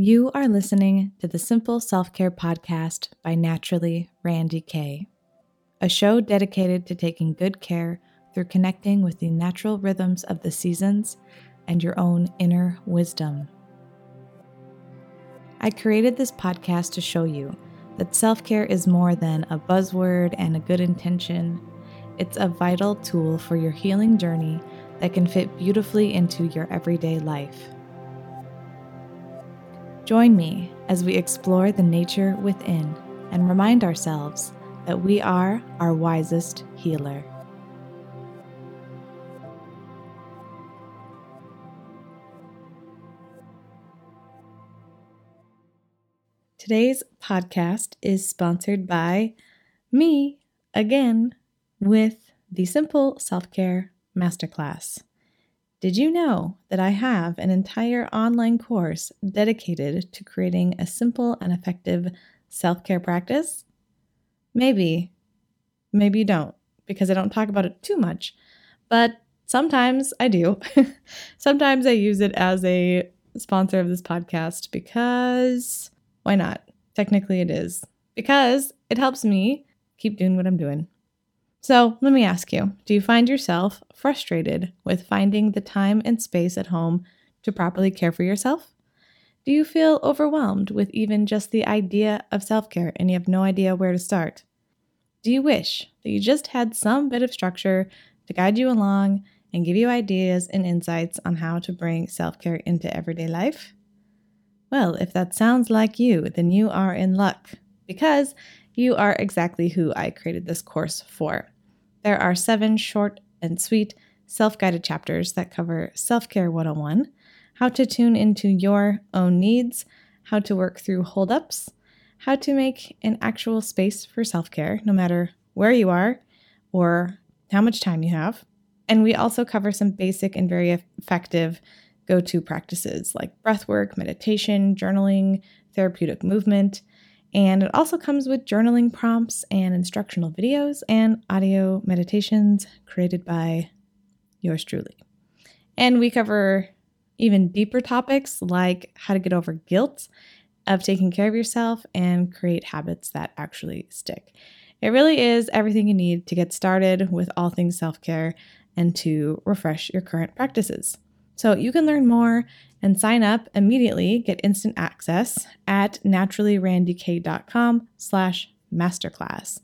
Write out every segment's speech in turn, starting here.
You are listening to the Simple Self Care Podcast by Naturally Randi Kay, a show dedicated to taking good care through connecting with the natural rhythms of the seasons and your own inner wisdom. I created this podcast to show you that self care is more than a buzzword and a good intention. It's a vital tool for your healing journey that can fit beautifully into your everyday life. Join me as we explore the nature within and remind ourselves that we are our wisest healer. Today's podcast is sponsored by me again with the Simple Self Care Masterclass. Did you know that I have an entire online course dedicated to creating a simple and effective self care practice? Maybe. Maybe you don't, because I don't talk about it too much. But sometimes I do. sometimes I use it as a sponsor of this podcast because why not? Technically, it is. Because it helps me keep doing what I'm doing. So let me ask you do you find yourself frustrated with finding the time and space at home to properly care for yourself? Do you feel overwhelmed with even just the idea of self care and you have no idea where to start? Do you wish that you just had some bit of structure to guide you along and give you ideas and insights on how to bring self care into everyday life? Well, if that sounds like you, then you are in luck because you are exactly who I created this course for. There are seven short and sweet self guided chapters that cover Self Care 101, how to tune into your own needs, how to work through holdups, how to make an actual space for self care, no matter where you are or how much time you have. And we also cover some basic and very effective go to practices like breath work, meditation, journaling, therapeutic movement, and it also comes with journaling prompts and instructional videos and audio meditations created by yours truly. And we cover even deeper topics like how to get over guilt of taking care of yourself and create habits that actually stick. It really is everything you need to get started with all things self care and to refresh your current practices. So you can learn more and sign up immediately, get instant access at naturallyrandikay.com slash masterclass.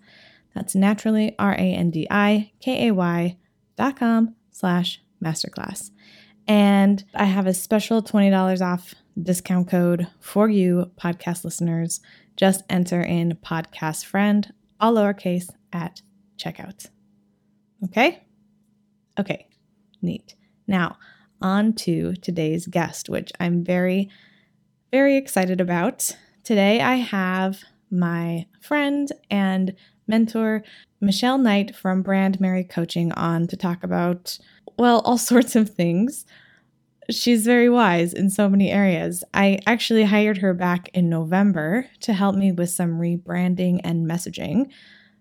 That's naturally, R-A-N-D-I-K-A-Y dot com slash masterclass. And I have a special $20 off discount code for you podcast listeners. Just enter in podcast friend, all lowercase, at checkout. Okay? Okay, neat. Now, on to today's guest, which I'm very, very excited about. Today I have my friend and mentor, Michelle Knight from Brand Mary Coaching, on to talk about, well, all sorts of things. She's very wise in so many areas. I actually hired her back in November to help me with some rebranding and messaging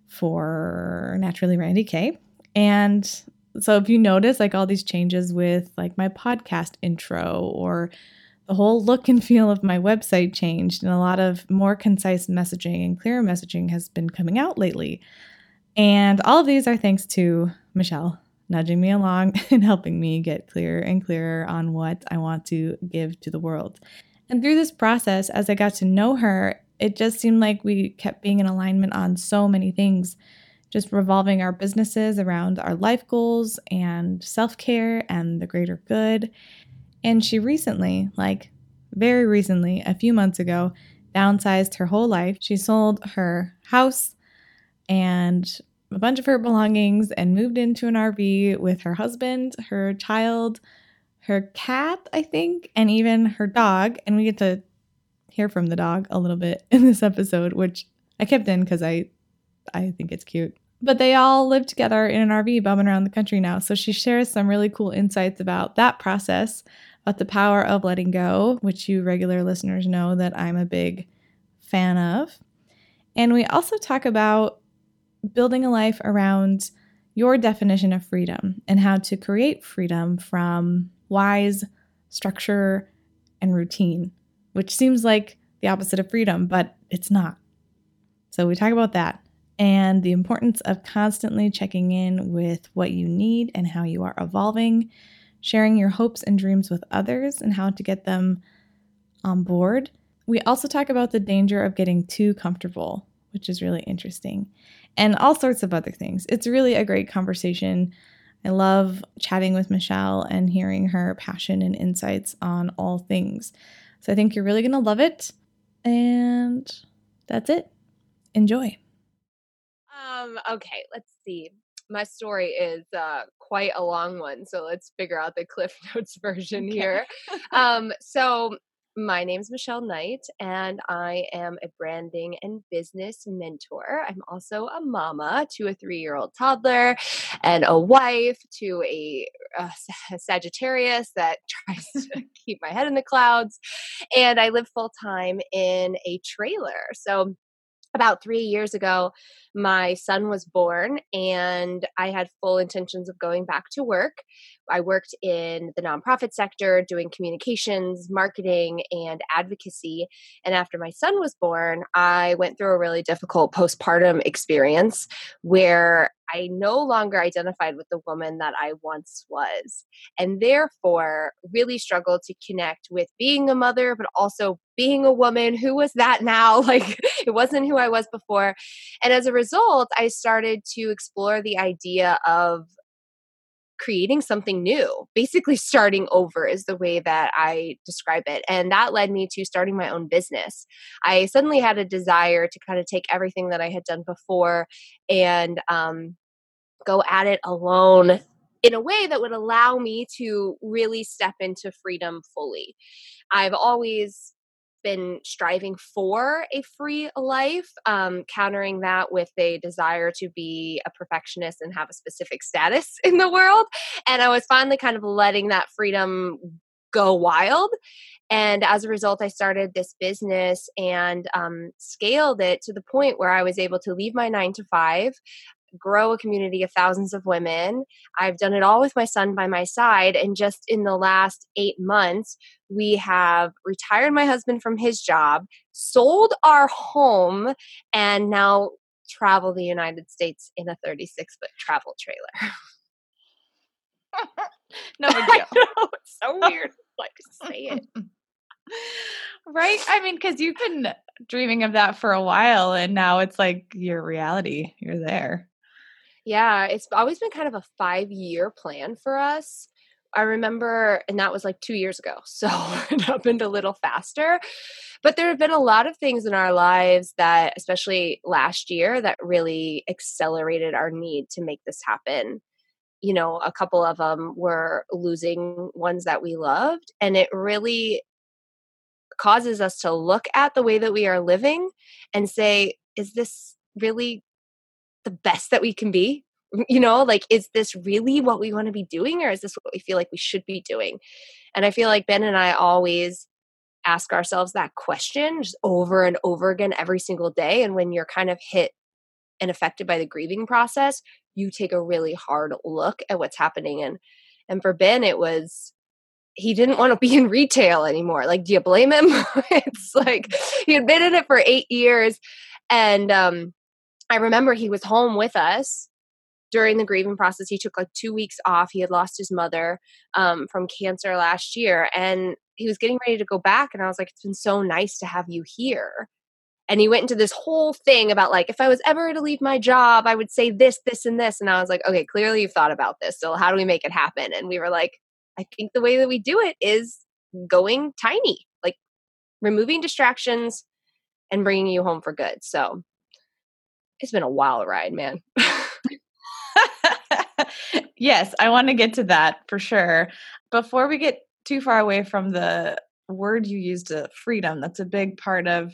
for Naturally Randi Kay. And so if you notice like all these changes with like my podcast intro or the whole look and feel of my website changed and a lot of more concise messaging and clearer messaging has been coming out lately. And all of these are thanks to Michelle nudging me along and helping me get clearer and clearer on what I want to give to the world. And through this process, as I got to know her, it just seemed like we kept being in alignment on so many things just revolving our businesses around our life goals and self care and the greater good. And she recently, like very recently, a few months ago, downsized her whole life. She sold her house and a bunch of her belongings and moved into an RV with her husband, her child, her cat, I think, and even her dog. And we get to hear from the dog a little bit in this episode, which I kept in because I I think it's cute. But they all live together in an RV bumming around the country now. So she shares some really cool insights about that process, about the power of letting go, which you regular listeners know that I'm a big fan of. And we also talk about building a life around your definition of freedom and how to create freedom from wise structure and routine. which seems like the opposite of freedom, but it's not. So we talk about that and the importance of constantly checking in with what you need and how you are evolving, sharing your hopes and dreams with others and how to get them on board. We also talk about the danger of getting too comfortable, which is really interesting, and all sorts of other things. It's really a great conversation. I love chatting with Michelle and hearing her passion and insights on all things. So I think you're really going to love it. And that's it. Enjoy. Um, okay, let's see. My story is uh, quite a long one, so let's figure out the Cliff Notes version okay. here. um, so my name is Michelle Knight, and I am a branding and business mentor. I'm also a mama to a three year old toddler and a wife to a, a, Sagittarius that tries to keep my head in the clouds. And I live full time in a trailer. So about three years ago, my son was born, and I had full intentions of going back to work. I worked in the nonprofit sector doing communications, marketing, and advocacy. And after my son was born, I went through a really difficult postpartum experience where I no longer identified with the woman that I once was, and therefore really struggled to connect with being a mother, but also being a woman. Who was that now? Like, it wasn't who I was before. And as a result, I started to explore the idea of creating something new. Basically, starting over is the way that I describe it. And that led me to starting my own business. I suddenly had a desire to kind of take everything that I had done before and um, go at it alone in a way that would allow me to really step into freedom fully. I've always been striving for a free life, um, countering that with a desire to be a perfectionist and have a specific status in the world. And I was finally kind of letting that freedom go wild. And as a result, I started this business and um, scaled it to the point where I was able to leave my nine to five, grow a community of thousands of women. I've done it all with my son by my side. And just in the last eight months, we have retired my husband from his job, sold our home, and now travel the United States in a 36 foot travel trailer. no big deal. Know, it's so weird. like say it. right? I mean, because you've been dreaming of that for a while and now it's like your reality. You're there. Yeah, it's always been kind of a five year plan for us. I remember, and that was like two years ago. So it happened a little faster. But there have been a lot of things in our lives that, especially last year, that really accelerated our need to make this happen. You know, a couple of them were losing ones that we loved. And it really causes us to look at the way that we are living and say, is this really the best that we can be? You know, like, is this really what we want to be doing, or is this what we feel like we should be doing? And I feel like Ben and I always ask ourselves that question just over and over again every single day. And when you're kind of hit and affected by the grieving process, you take a really hard look at what's happening. And and for Ben, it was he didn't want to be in retail anymore. Like, do you blame him? it's like he had been in it for eight years. And um I remember he was home with us during the grieving process. He took like two weeks off. He had lost his mother um, from cancer last year, and he was getting ready to go back. And I was like, "It's been so nice to have you here." And he went into this whole thing about like, if I was ever to leave my job, I would say this, this, and this. And I was like, okay, clearly you've thought about this. So how do we make it happen? And we were like, I think the way that we do it is going tiny, like removing distractions and bringing you home for good. So it's been a wild ride, man. yes, I want to get to that for sure. Before we get too far away from the word you used, uh, freedom, that's a big part of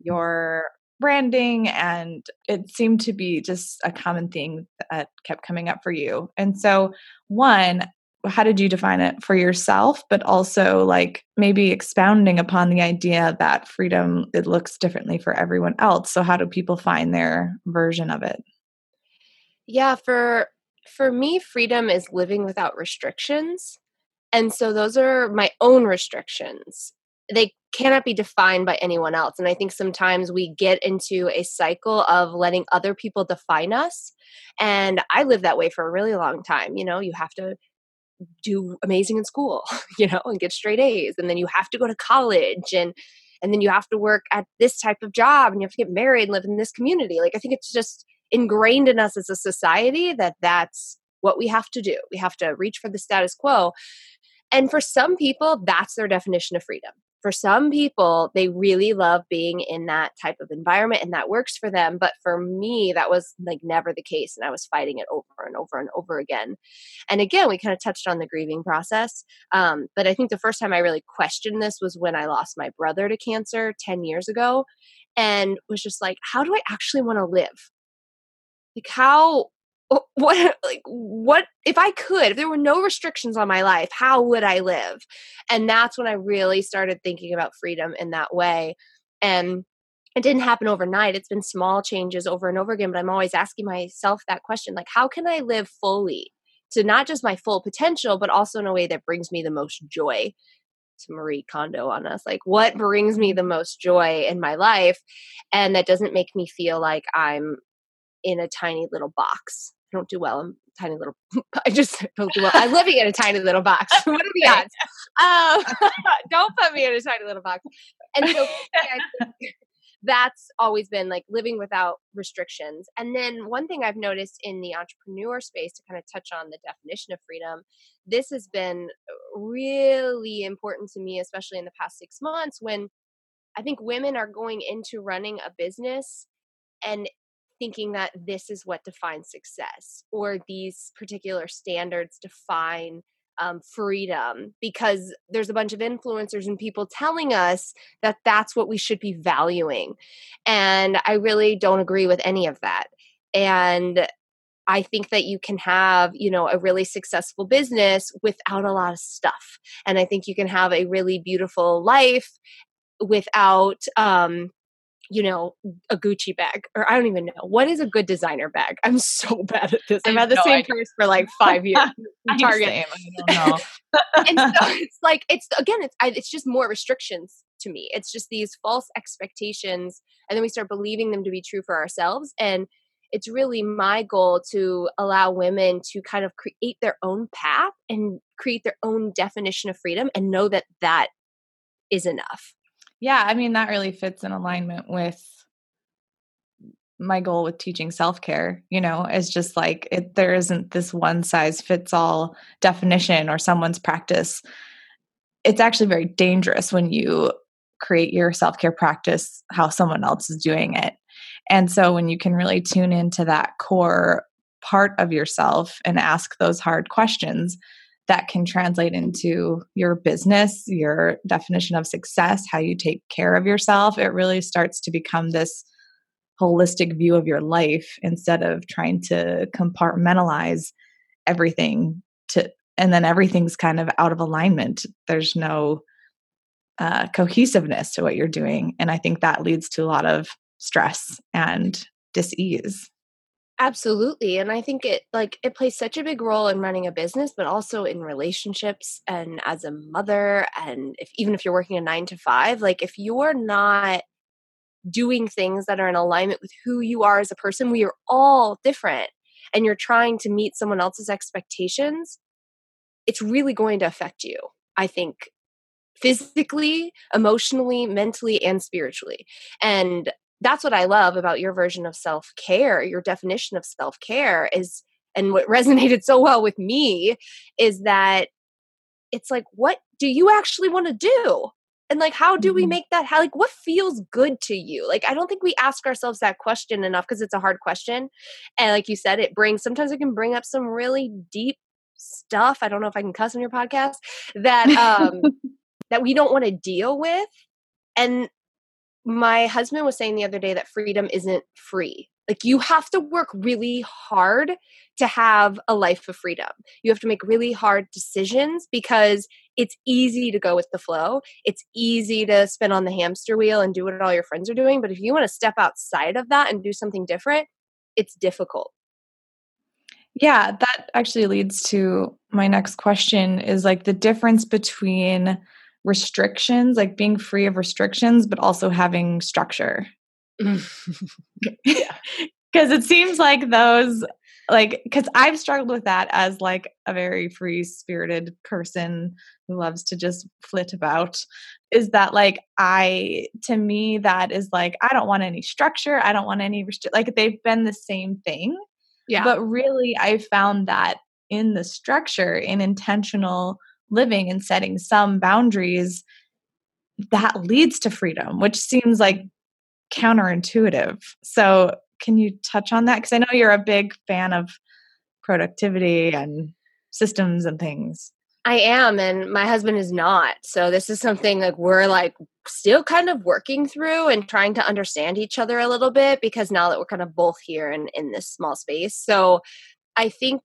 your branding and it seemed to be just a common thing that kept coming up for you. And so, one, how did you define it for yourself but also like maybe expounding upon the idea that freedom it looks differently for everyone else so how do people find their version of it yeah for for me freedom is living without restrictions and so those are my own restrictions they cannot be defined by anyone else. And I think sometimes we get into a cycle of letting other people define us. And I lived that way for a really long time. You know, you have to do amazing in school, you know, and get straight A's. And then you have to go to college and and then you have to work at this type of job and you have to get married and live in this community. Like I think it's just ingrained in us as a society that that's what we have to do. We have to reach for the status quo. And for some people, that's their definition of freedom for some people they really love being in that type of environment and that works for them but for me that was like never the case and i was fighting it over and over and over again. And again we kind of touched on the grieving process um, but i think the first time i really questioned this was when i lost my brother to cancer 10 years ago and was just like how do i actually want to live? Like how what like what if i could if there were no restrictions on my life how would i live and that's when i really started thinking about freedom in that way and it didn't happen overnight it's been small changes over and over again but i'm always asking myself that question like how can i live fully to not just my full potential but also in a way that brings me the most joy to Marie Kondo on us. Like, what brings me the most joy in my life? And that doesn't make me feel like I'm in a tiny little box. I don't do well. I'm tiny little. I just don't do well. I'm living in a tiny little box. what are the odds? Um, don't put me in a tiny little box. And so that's always been like living without restrictions. And then one thing I've noticed in the entrepreneur space to kind of touch on the definition of freedom, this has been really important to me, especially in the past six months when I think women are going into running a business and thinking that this is what defines success or these particular standards define um, freedom because there's a bunch of influencers and people telling us that that's what we should be valuing. And I really don't agree with any of that. And I think that you can have, you know, a really successful business without a lot of stuff. And I think you can have a really beautiful life without um you know, a Gucci bag, or I don't even know what is a good designer bag. I'm so bad at this. I've had the no same idea. purse for like five years. Target. Same. I don't know. and so it's like it's again, it's I, it's just more restrictions to me. It's just these false expectations, and then we start believing them to be true for ourselves. And it's really my goal to allow women to kind of create their own path and create their own definition of freedom, and know that that is enough yeah, I mean, that really fits in alignment with my goal with teaching self care, you know, is just like it, there isn't this one size fits all definition or someone's practice. It's actually very dangerous when you create your self care practice how someone else is doing it. And so when you can really tune into that core part of yourself and ask those hard questions, that can translate into your business, your definition of success, how you take care of yourself. It really starts to become this holistic view of your life instead of trying to compartmentalize everything to and then everything's kind of out of alignment. There's no uh, cohesiveness to what you're doing. And i think that leads to a lot of stress and dis-ease Absolutely. And I think it like it plays such a big role in running a business, but also in relationships and as a mother and if even if you're working a 9 to 5, like if you're not doing things that are in alignment with who you are as a person, we are all different and you're trying to meet someone else's expectations, it's really going to affect you. I think physically, emotionally, mentally, and spiritually. And that's what I love about your version of self care, your definition of self care is, and what resonated so well with me is that it's like, what do you actually want to do? And like, how do we mm-hmm. make that? How, like, what feels good to you? Like, I don't think we ask ourselves that question enough because it's a hard question. And like you said, it brings, sometimes it can bring up some really deep stuff. I don't know if I can cuss on your podcast that, um, that we don't want to deal with. And my husband was saying the other day that freedom isn't free. Like you have to work really hard to have a life of freedom. You have to make really hard decisions because it's easy to go with the flow. It's easy to spin on the hamster wheel and do what all your friends are doing. But if you want to step outside of that and do something different, it's difficult. Yeah, that actually leads to my next question is like the difference between restrictions, like being free of restrictions, but also having structure. Because it seems like those, like, because I've struggled with that as like a very free spirited person who loves to just flit about. Is that like, I, to me, that is like, I don't want any structure. I don't want any, restri- like, they've been the same thing. Yeah. But really, I found that in the structure, in intentional living and setting some boundaries, that leads to freedom, which seems like counterintuitive. So, can you touch on that? Because I know you're a big fan of productivity and systems and things. I am, and my husband is not. So this is something like we're like still kind of working through and trying to understand each other a little bit because now that we're kind of both here in in this small space. So I think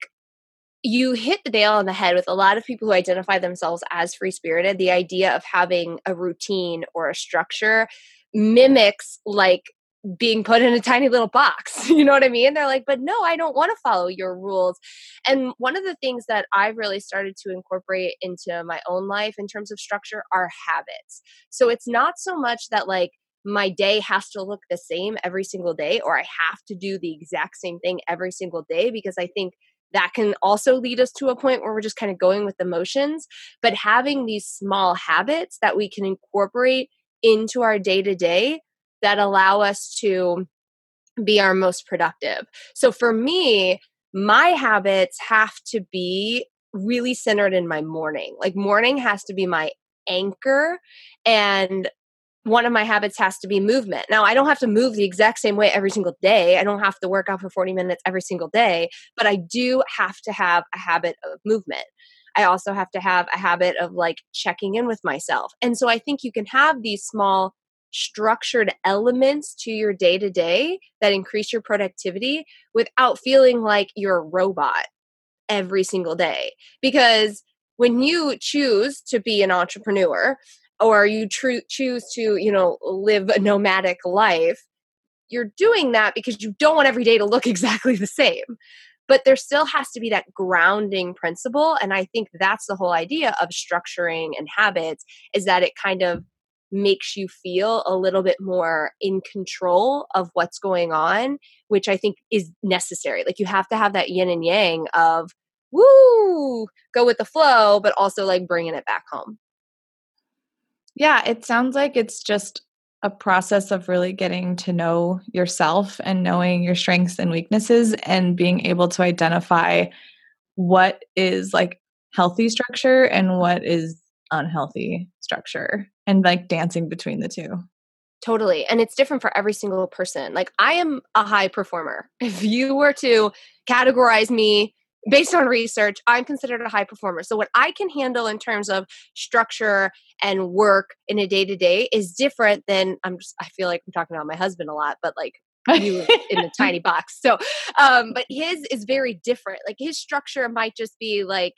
you hit the nail on the head with a lot of people who identify themselves as free spirited. The idea of having a routine or a structure mimics like being put in a tiny little box. You know what I mean? They're like, but no, I don't want to follow your rules. And one of the things that I've really started to incorporate into my own life in terms of structure are habits. So it's not so much that like my day has to look the same every single day or I have to do the exact same thing every single day because I think that can also lead us to a point where we're just kind of going with the motions. But having these small habits that we can incorporate into our day to day that allow us to be our most productive. So for me, my habits have to be really centered in my morning. Like morning has to be my anchor and one of my habits has to be movement. Now, I don't have to move the exact same way every single day. I don't have to work out for 40 minutes every single day, but I do have to have a habit of movement. I also have to have a habit of like checking in with myself. And so I think you can have these small structured elements to your day to day that increase your productivity without feeling like you're a robot every single day. Because when you choose to be an entrepreneur or you tr- choose to, you know, live a nomadic life, you're doing that because you don't want every day to look exactly the same. But there still has to be that grounding principle. And I think that's the whole idea of structuring and habits is that it kind of makes you feel a little bit more in control of what's going on, which I think is necessary. Like you have to have that yin and yang of woo, go with the flow, but also like bringing it back home. Yeah, it sounds like it's just a process of really getting to know yourself and knowing your strengths and weaknesses and being able to identify what is like healthy structure and what is unhealthy structure and like dancing between the two. Totally. And it's different for every single person. Like, I am a high performer. If you were to categorize me based on research, I'm considered a high performer. So, what I can handle in terms of structure and work in a day to day is different than I'm just, I feel like I'm talking about my husband a lot, but like you in a tiny box. So, um, but his is very different. Like, his structure might just be like,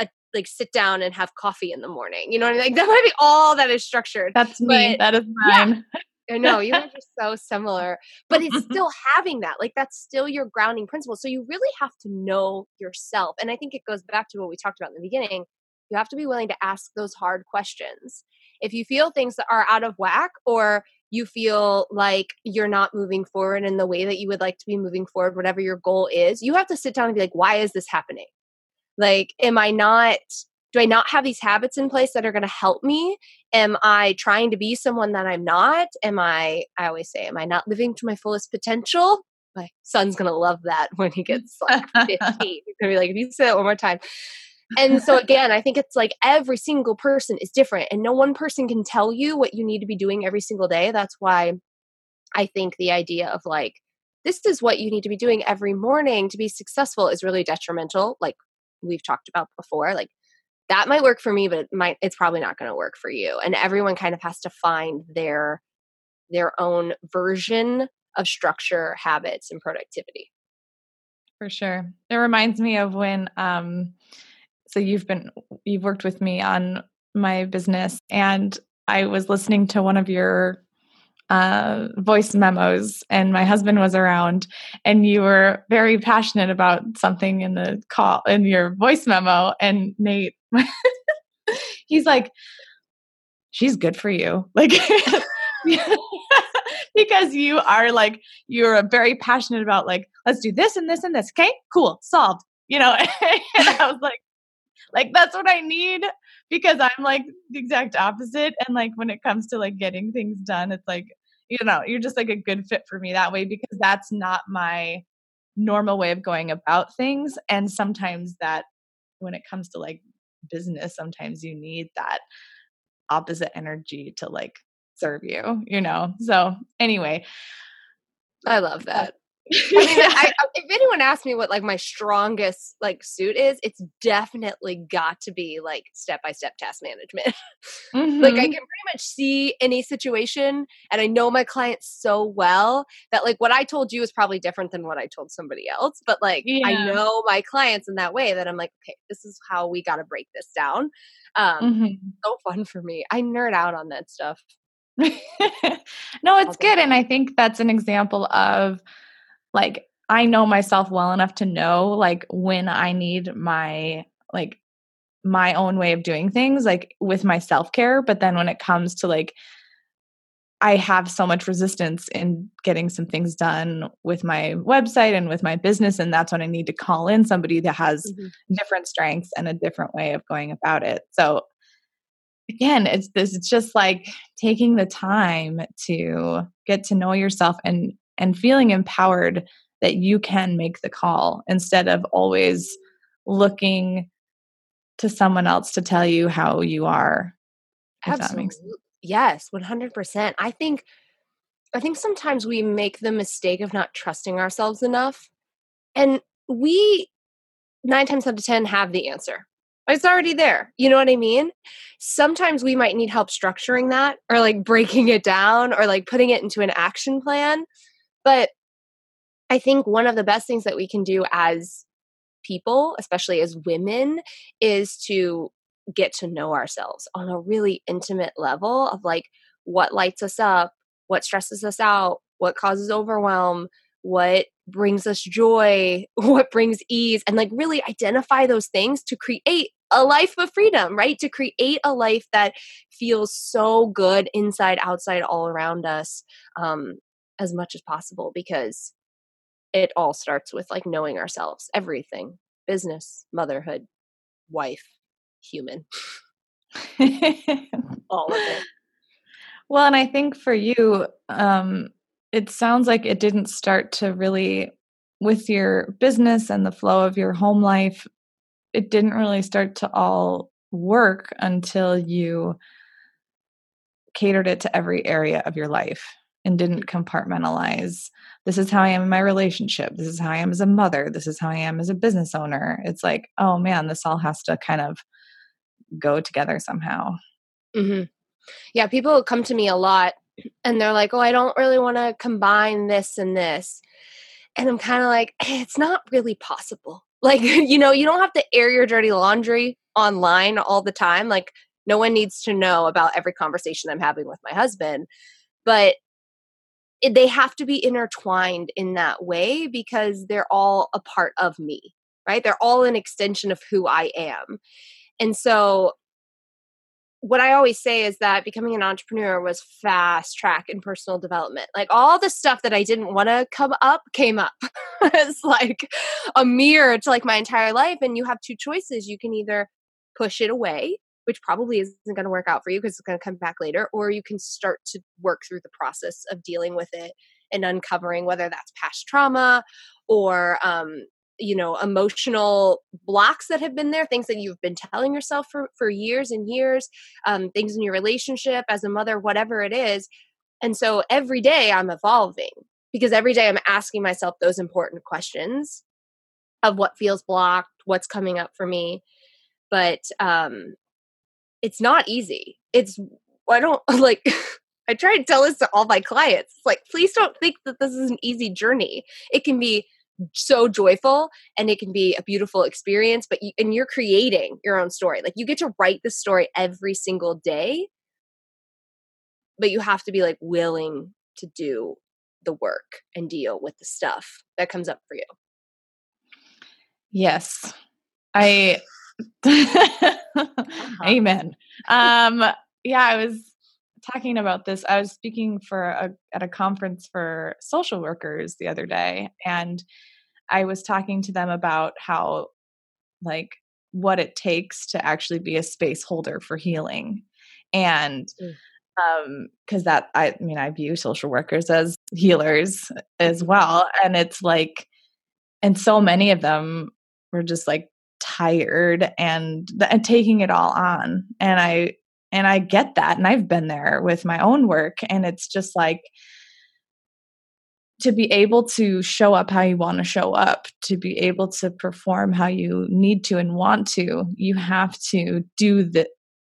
a, like sit down and have coffee in the morning. You know what I mean? Like that might be all that is structured. That's me. But, that is mine. Yeah. I know you are so similar, but it's still having that. Like that's still your grounding principle. So you really have to know yourself. And I think it goes back to what we talked about in the beginning. You have to be willing to ask those hard questions. If you feel things that are out of whack or you feel like you're not moving forward in the way that you would like to be moving forward, whatever your goal is, you have to sit down and be like, why is this happening? Like, am I not, do I not have these habits in place that are going to help me? Am I trying to be someone that I'm not? Am I, I always say, am I not living to my fullest potential? My son's going to love that when he gets like 15. He's going to be like, if you say that one more time. And so again, I think it's like every single person is different and no one person can tell you what you need to be doing every single day. That's why I think the idea of like, this is what you need to be doing every morning to be successful is really detrimental. Like we've talked about before like that might work for me but it might it's probably not going to work for you and everyone kind of has to find their their own version of structure habits and productivity. For sure. It reminds me of when um so you've been you've worked with me on my business and i was listening to one of your uh, voice memos, and my husband was around, and you were very passionate about something in the call in your voice memo, and Nate, he's like, she's good for you. Like, because you are like, you're very passionate about like, let's do this and this and this. Okay, cool, solved. You know, and I was like, like that's what I need because I'm like the exact opposite. And like when it comes to like getting things done, it's like, you know, you're just like a good fit for me that way because that's not my normal way of going about things. And sometimes that when it comes to like business, sometimes you need that opposite energy to like serve you, you know? So, anyway. I love that. I mean, I, if anyone asks me what like my strongest like suit is, it's definitely got to be like step by step task management. Mm-hmm. like I mm-hmm. can pretty much see any situation, and I know my clients so well that like what I told you is probably different than what I told somebody else. But like yeah. I know my clients in that way that I'm like, okay, this is how we got to break this down. Um, mm-hmm. So fun for me. I nerd out on that stuff. no, it's good, and I think that's an example of like I know myself well enough to know like when I need my like my own way of doing things like with my self-care but then when it comes to like I have so much resistance in getting some things done with my website and with my business and that's when I need to call in somebody that has mm-hmm. different strengths and a different way of going about it. So again, it's this it's just like taking the time to get to know yourself and and feeling empowered that you can make the call instead of always looking to someone else to tell you how you are. Absolutely. Yes, 100%. I think I think sometimes we make the mistake of not trusting ourselves enough. And we 9 times out of 10 have the answer. It's already there. You know what I mean? Sometimes we might need help structuring that or like breaking it down or like putting it into an action plan. But I think one of the best things that we can do as people, especially as women, is to get to know ourselves on a really intimate level of like what lights us up, what stresses us out, what causes overwhelm, what brings us joy, what brings ease, and like really identify those things to create a life of freedom, right? To create a life that feels so good inside, outside, all around us. Um, as much as possible because it all starts with like knowing ourselves, everything business, motherhood, wife, human, all of it. Well, and I think for you, um, it sounds like it didn't start to really, with your business and the flow of your home life, it didn't really start to all work until you catered it to every area of your life and didn't compartmentalize this is how I am in my relationship. This is how I am as a mother. This is how I am as a business owner. It's like, oh man, this all has to kind of go together somehow. Mm-hmm. Yeah, people come to me a lot and they're like, oh, I don't really want to combine this and this. And I'm kind of like, hey, it's not really possible. Like, you know, you don't have to air your dirty laundry online all the time. Like, no one needs to know about every conversation I'm having with my husband. But they have to be intertwined in that way because they're all a part of me, right? They're all an extension of who I am. And so what I always say is that becoming an entrepreneur was fast track in personal development. Like all the stuff that I didn't want to come up came up. it's like a mirror to like my entire life. And you have two choices. You can either push it away which probably isn't going to work out for you because it's going to come back later, or you can start to work through the process of dealing with it and uncovering whether that's past trauma or um, you know emotional blocks that have been there things that you've been telling yourself for for years and years um, things in your relationship as a mother whatever it is. And so every day i'm evolving because every day i'm asking myself those important questions of what feels blocked what's coming up for me. But um it's not easy. It's I don't like I try to tell this to all my clients. Like please don't think that this is an easy journey. It can be so joyful and it can be a beautiful experience but you, and you're creating your own story like you get to write the story every single day but you have to be like willing to do the work and deal with the stuff that comes up for you yes i uh-huh. Amen. Um, yeah, I was talking about this. I was speaking for a, at a conference for social workers the other day, and I was talking to them about how, like, what it takes to actually be a space holder for healing, and mm. um, because that I, I mean, I view social workers as healers as well, and it's like, and so many of them were just like tired and, and taking it all on, and I and I get that. And I've been there with my own work. And it's just like to be able to show up how you want to show up, to be able to perform how you need to and want to, you have to do the,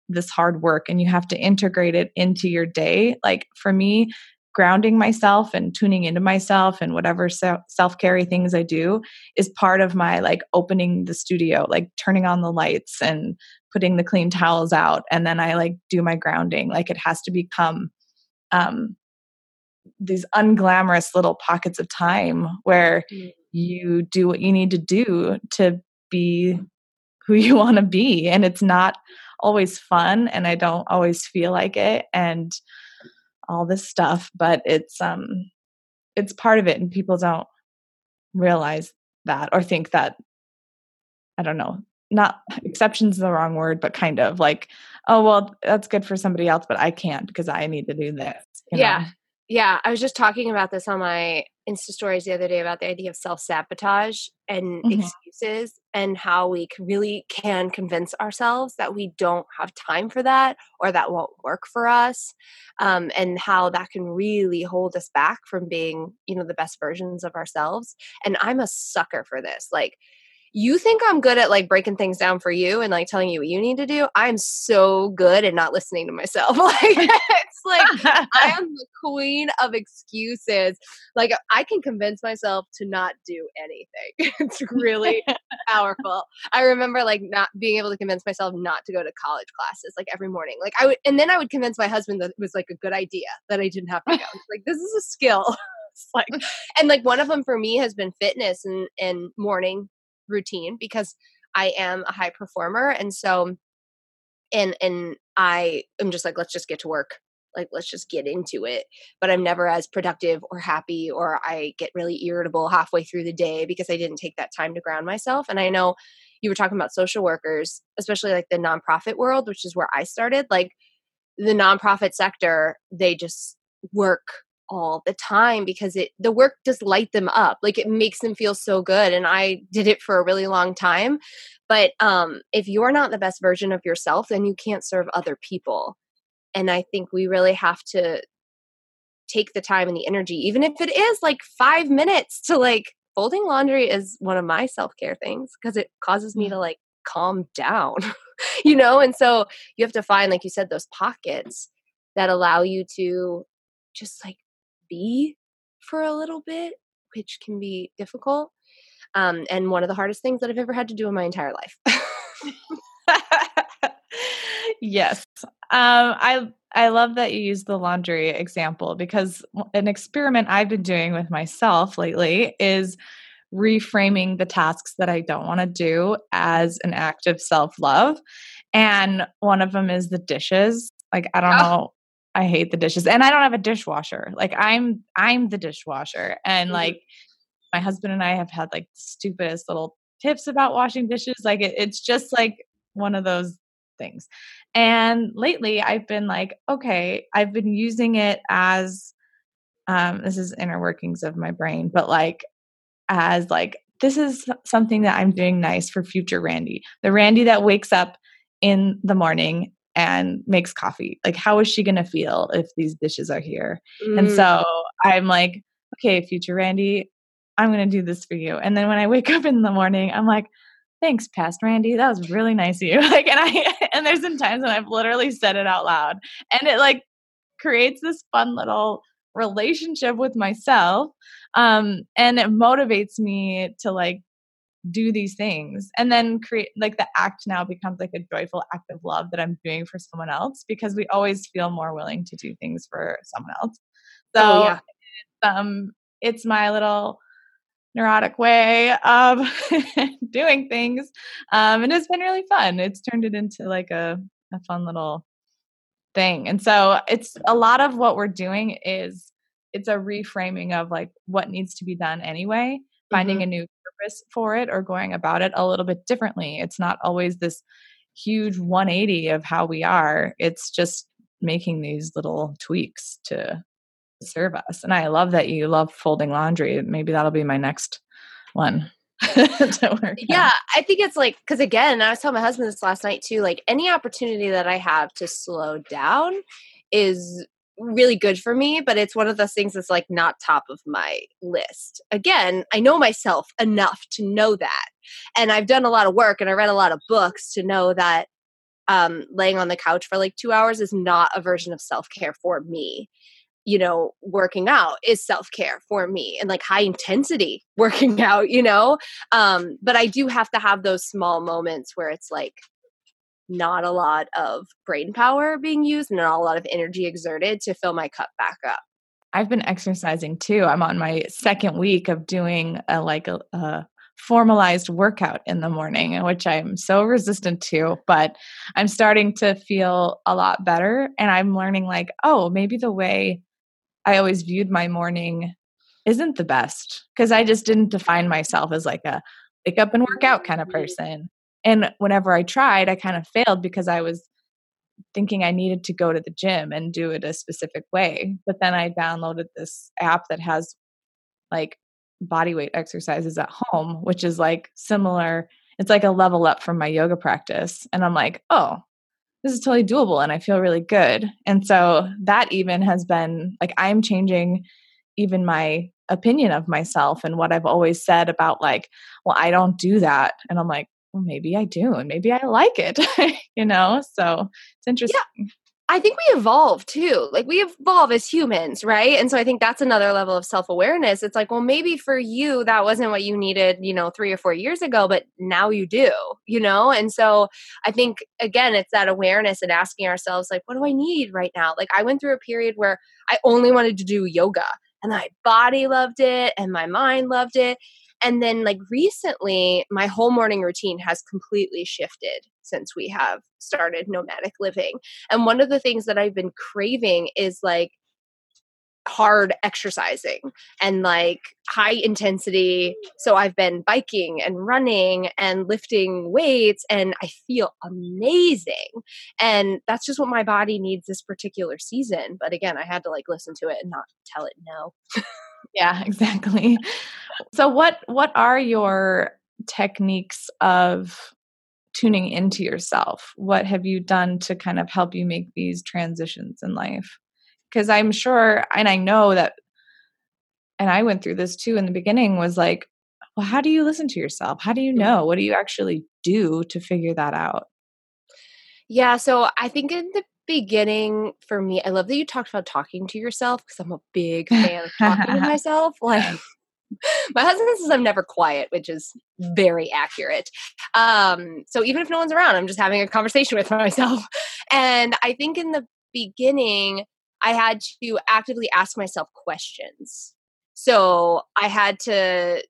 this hard work and you have to integrate it into your day. Like for me, grounding myself and tuning into myself and whatever self care things I do is part of my like opening the studio, like turning on the lights and putting the clean towels out. And then I like do my grounding. Like it has to become um, these unglamorous little pockets of time where mm. you do what you need to do to be who you want to be. And it's not always fun and I don't always feel like it. And all this stuff but it's um it's part of it and people don't realize that or think that i don't know not exceptions the wrong word but kind of like oh well that's good for somebody else but i can't because i need to do this yeah know? yeah i was just talking about this on my Insta stories the other day about the idea of self sabotage and mm-hmm. excuses and how we really can convince ourselves that we don't have time for that or that won't work for us um, and how that can really hold us back from being you know the best versions of ourselves and i'm a sucker for this like you think I'm good at like breaking things down for you and like telling you what you need to do. I'm so good at not listening to myself. like it's like I am the queen of excuses. Like I can convince myself to not do anything. it's really powerful. I remember like not being able to convince myself not to go to college classes like every morning. Like I would and then I would convince my husband that it was like a good idea that I didn't have to go. like this is a skill. like and like one of them for me has been fitness and and morning routine because I am a high performer and so and and I am just like let's just get to work. Like let's just get into it. But i'm never as productive or happy or i get really irritable halfway through the day because i didn't take that time to ground myself and i know you were talking about social workers especially like the nonprofit world which is where i started like the nonprofit sector they just work all the time because it the work does light them up like it makes them feel so good and i did it for a really long time but um if you're not the best version of yourself then you can't serve other people and i think we really have to take the time and the energy even if it is like 5 minutes to like folding laundry is one of my self-care things because it causes me to like calm down you know and so you have to find like you said those pockets that allow you to just like be for a little bit, which can be difficult. Um, and one of the hardest things that I've ever had to do in my entire life. yes. Um, I I love that you use the laundry example because an experiment I've been doing with myself lately is reframing the tasks that I don't want to do as an act of self love. And one of them is the dishes. Like, I don't oh. know I hate the dishes and I don't have a dishwasher. Like I'm I'm the dishwasher and mm-hmm. like my husband and I have had like the stupidest little tips about washing dishes. Like it, it's just like one of those things. And lately I've been like, okay, I've been using it as um this is inner workings of my brain, but like as like this is something that I'm doing nice for future Randi. The Randi that wakes up in the morning and makes coffee. Like, how is she going to feel if these dishes are here? Mm. And so I'm like, okay, future Randi, I'm going to do this for you. And then when I wake up in the morning, I'm like, thanks, past Randi. That was really nice of you. Like, and I, and there's been times when I've literally said it out loud and it like creates this fun little relationship with myself. Um, and it motivates me to like do these things and then create like the act now becomes like a joyful act of love that i'm doing for someone else because we always feel more willing to do things for someone else so oh, yeah. um it's my little neurotic way of doing things. Um, and it's been really fun. It's turned it into like a, a fun little, I don't know, ritual. I don't know. It's just like one of those things that thing. And so it's a lot of what we're doing is it's a reframing of like what needs to be done anyway, finding mm-hmm. a new purpose for it or going about it a little bit differently. It's not always this huge 180 of how we are. It's just making these little tweaks to serve us. And I love that you love folding laundry. Maybe that'll be my next one. yeah, I think it's like because again, I was telling my husband this last night too. Like any opportunity that I have to slow down is really good for me, but it's one of those things that's like not top of my list. Again, I know myself enough to know that. And I've done a lot of work and I read a lot of books to know that um, laying on the couch for like two hours is not a version of self care for me. You know, working out is self care for me and like high intensity working out, you know? Um, but I do have to have those small moments where it's like, not a lot of brain power being used and not a lot of energy exerted to fill my cup back up. I've been exercising too. I'm on my second week of doing a like a, a formalized workout in the morning, which I'm so resistant to, but I'm starting to feel a lot better. And I'm learning, like, oh, maybe the way I always viewed my morning isn't the best because I just didn't define myself as like a wake up and work out kind of mm-hmm. person. And whenever I tried, I kind of failed because I was thinking I needed to go to the gym and do it a specific way. But then I downloaded this app that has like body weight exercises at home, which is like similar. It's like a level up from my yoga practice. And I'm like, oh, this is totally doable and I feel really good. And so that even has been like, I'm changing even my opinion of myself and what I've always said about like, well, I don't do that. And I'm like, well, maybe I do, and maybe I like it, you know? So it's interesting. Yeah. I think we evolve too. Like we evolve as humans, right? And so I think that's another level of self awareness. It's like, well, maybe for you, that wasn't what you needed, you know, three or four years ago, but now you do, you know? And so I think, again, it's that awareness and asking ourselves, like, what do I need right now? Like, I went through a period where I only wanted to do yoga and my body loved it and my mind loved it. And then, like recently, my whole morning routine has completely shifted since we have started nomadic living. And one of the things that I've been craving is like hard exercising and like high intensity. So I've been biking and running and lifting weights, and I feel amazing. And that's just what my body needs this particular season. But again, I had to like listen to it and not tell it no. yeah, exactly. So what what are your techniques of tuning into yourself? What have you done to kind of help you make these transitions in life? Because I'm sure and I know that and I went through this too in the beginning was like, well, how do you listen to yourself? How do you mm-hmm. know? What do you actually do to figure that out? Yeah, so I think in the beginning for me, I love that you talked about talking to yourself because I'm a big fan of talking to myself. Like my husband says I'm never quiet, which is very accurate. Um, so even if no one's around, I'm just having a conversation with myself. And I think in the beginning, I had to actively ask myself questions. So I had to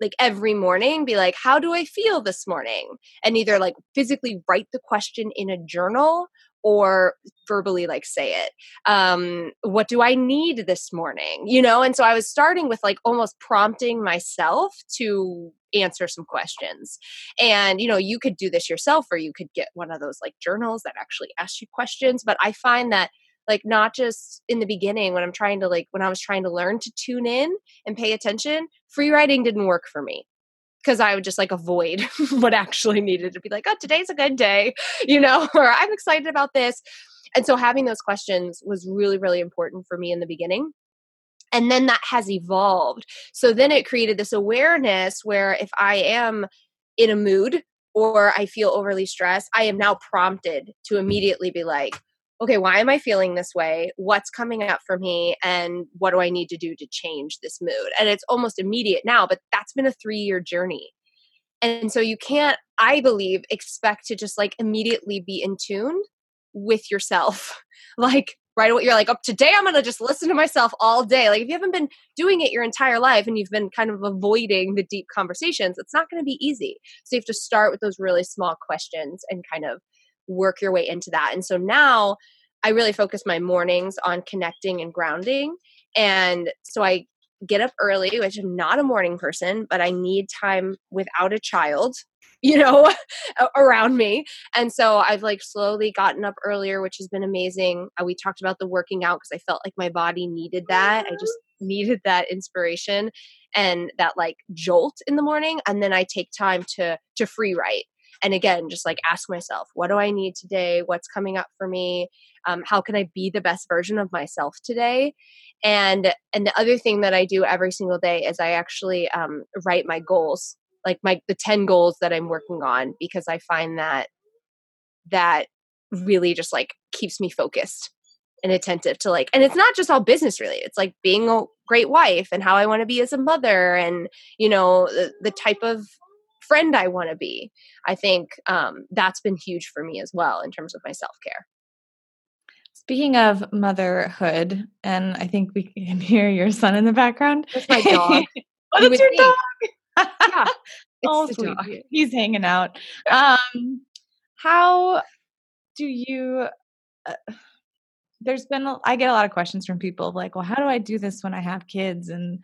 like every morning be like how do i feel this morning and either like physically write the question in a journal or verbally like say it um what do i need this morning? You know and so i was starting with like almost prompting myself to answer some questions. And you know you could do this yourself or you could get one of those like journals that actually ask you questions but i find that like not just in the beginning when i'm trying to like when i was trying to learn to tune in and pay attention free writing didn't work for me because I would just like avoid what actually needed to be like, oh, today's a good day, you know, or I'm excited about this. And so having those questions was really, really important for me in the beginning. And then that has evolved. So then it created this awareness where if I am in a mood or I feel overly stressed, I am now prompted to immediately be like, okay, why am I feeling this way? What's coming up for me? And what do I need to do to change this mood? And it's almost immediate now, but that's been a three year journey. And so you can't, I believe, expect to just like immediately be in tune with yourself. like, right away, you're like, oh, today I'm going to just listen to myself all day. Like, if you haven't been doing it your entire life and you've been kind of avoiding the deep conversations, it's not going to be easy. So you have to start with those really small questions and kind of work your way into that. And so now I really focus my mornings on connecting and grounding. And so I get up early, which I'm not a morning person, but I need time without a child, you know, around me. And so I've like slowly gotten up earlier, which has been amazing. Uh, we talked about the working out because I felt like my body needed that. I just needed that inspiration and that like jolt in the morning and then I take time to to free write and again just like ask myself what do i need today? What's coming up for me? Um, how can i be the best version of myself today? And and the other thing that i do every single day is i actually um, write my goals like my the 10 goals that i'm working on because i find that that really just like keeps me focused and attentive to like and it's not just all business related it's like being a great wife and how i want to be as a mother and you know the, the type of friend I want to be. I think um, that's been huge for me as well in terms of my self care. Speaking of motherhood, and I think we can hear your son in the background. That's my dog. oh, that's your dog. yeah. oh, sweet. Dog. He's hanging out. Um, how do you? Uh, there's been a, I get a lot of questions from people like, well, how do I do this when I have kids and